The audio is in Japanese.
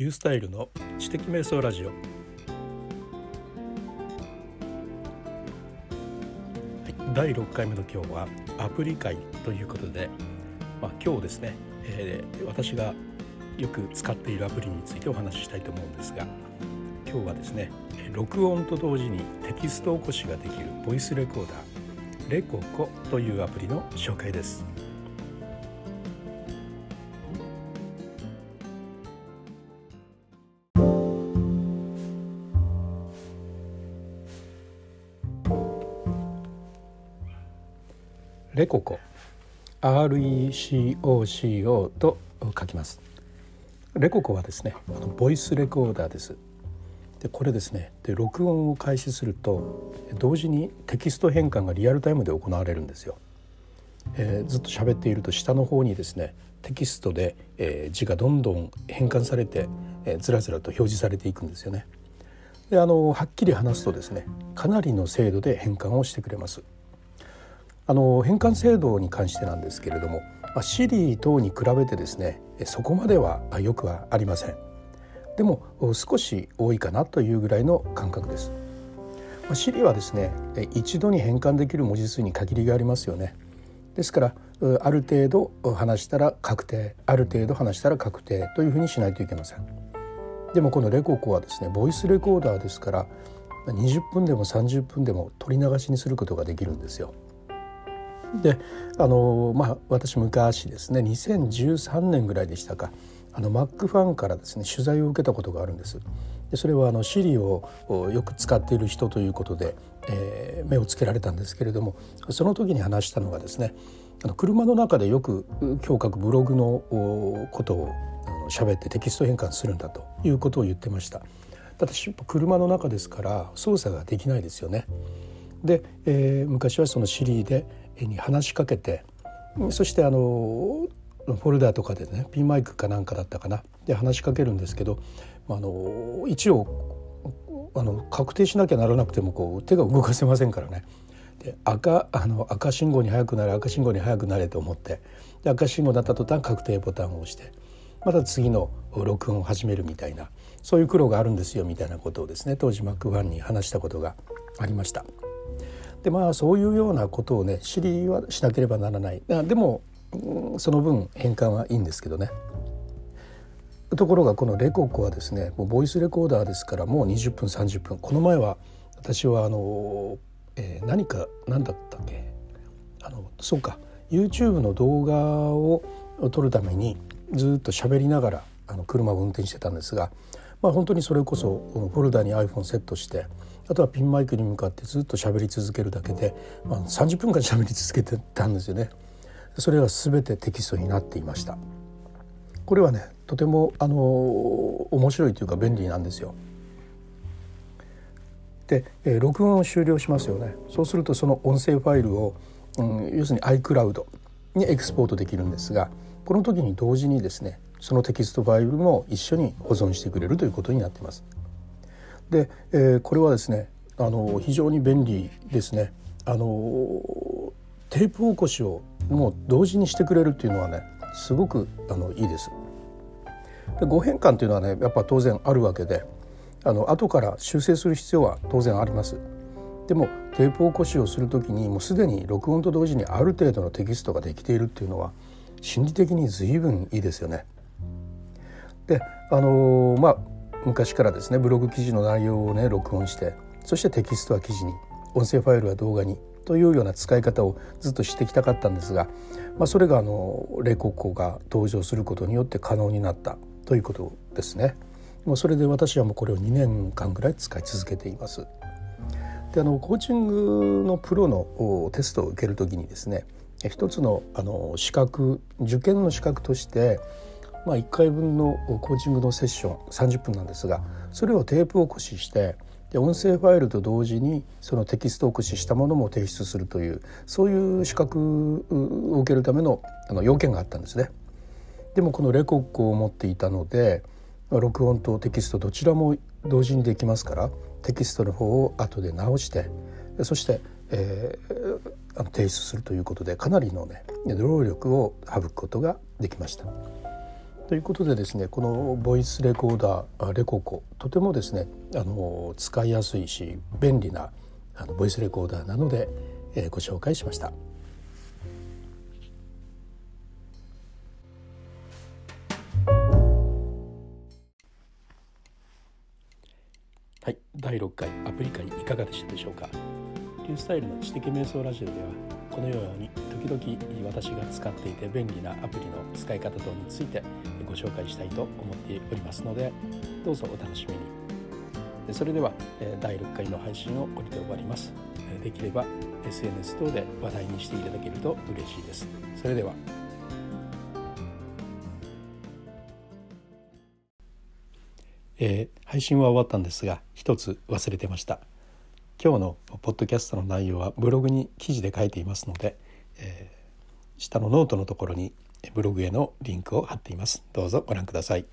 リュースタイルの知的瞑想ラジオ、はい、第6回目の今日はアプリ会ということで、まあ、今日ですね、えー、私がよく使っているアプリについてお話ししたいと思うんですが今日はですね録音と同時にテキスト起こしができるボイスレコーダーレココというアプリの紹介です。レココ。RECOCO と書きます。レココはですねあのボイスレコーダーです。でこれですねで録音を開始すると同時にテキスト変換がリアルタイムで行われるんですよ、えー、ずっと喋っていると下の方にですねテキストで、えー、字がどんどん変換されて、えー、ずらずらと表示されていくんですよね。であのはっきり話すとですねかなりの精度で変換をしてくれます。あの変換精度に関してなんですけれども、まあ、シリ等に比べてですねそこまではよくはありません。でも少し多いかなというぐらいの感覚です、まあ、シリはですね一度に変換できる文字数に限りがありますよね。ですからある程度話したら確定ある程度話したら確定というふうにしないといけません。でもこのレココはですねボイスレコーダーですから20分でも30分でも取り流しにすることができるんですよ。であのまあ私昔ですね2013年ぐらいでしたかあのマックファンからですね取材を受けたことがあるんです。でそれはあの Siri をよく使っている人ということで、えー、目をつけられたんですけれどもその時に話したのがですねあの車の中でよく今日書くブログのことを喋ってテキスト変換するんだということを言ってました。ただ車の中ですから操作ができないですよね。で、えー、昔はその Siri でに話しかけてそしてあのフォルダーとかでねピンマイクかなんかだったかなで話しかけるんですけどあの一応あの確定しなきゃならなくてもこう手が動かせませんからね。で赤あの赤信号に速くなれ赤信号に速くなれと思ってで赤信号だった途端確定ボタンを押してまた次の録音を始めるみたいなそういう苦労があるんですよみたいなことをですね当時マックファンに話したことがありました。でまあそういうようなことをね知りはしなければならない。でもその分変換はいいんですけどね。ところがこのレココはですねもうボイスレコーダーですからもう20分30分。この前は私はあの、えー、何か何だったっけ？あのそうか。YouTube の動画を撮るためにずっと喋りながらあの車を運転してたんですが、まあ、本当にそれこそフォルダに iPhone セットしてあとはピンマイクに向かってずっと喋り続けるだけで、まあ、30分間喋り続けてたんですよね。それは全てテキストになっていました。これはねとてもあの面白いというか便利なんですよ。で、えー、録音を終了しますよね。そうするとその音声ファイルを、うん、要するに iCloud にエクスポートできるんですがこの時に同時にですねそのテキストファイルも一緒に保存してくれるということになっています。で、えー、これはですねあの非常に便利ですね。あのテープ起こしをもう同時にしてくれるっていうのはねすごくあのいいです。で誤変換っていうのはねやっぱ当然あるわけであの後から修正する必要は当然あります。でもテープ起こしをする時にもうすでに録音と同時にある程度のテキストができているっていうのは心理的に随分いいですよね。であのまあ昔からですねブログ記事の内容をね録音してそしてテキストは記事に音声ファイルは動画にというような使い方をずっとしてきたかったんですが、まあ、それがあの冷酷庫が登場することによって可能になったということですね。もうそれで私はもうこれを2年間ぐらい使い続けています。であのコーチングのプロのテストを受ける時にですね一つのあの資格受験の資格としてまあ、1回分のコーチングのセッション30分なんですがそれをテープ起こししてで音声ファイルと同時にそのテキスト起こししたものも提出するというそういう資格を受けるためのあの要件があったんですね。でもこのレコックを持っていたので録音とテキストどちらも同時にできますからテキストの方を後で直してそして、えー、提出するということでかなりのね労力を省くことができました。ということでですねこのボイスレコーダーレココとてもですねあの使いやすいし便利なあのボイスレコーダーなので、えー、ご紹介しました。はい、第6回アプリ会いかがでしたでしょうか？リュースタイルの知的瞑想ラジオではこのように時々私が使っていて便利なアプリの使い方等についてご紹介したいと思っておりますのでどうぞお楽しみに。それでは第6回の配信をこれで終わります。できれば SNS 等で話題にしていただけると嬉しいです。それでは。えー、配信は終わったんですが一つ忘れてました。今日のポッドキャストの内容はブログに記事で書いていますので、えー、下のノートのところにブログへのリンクを貼っています。どうぞご覧ください。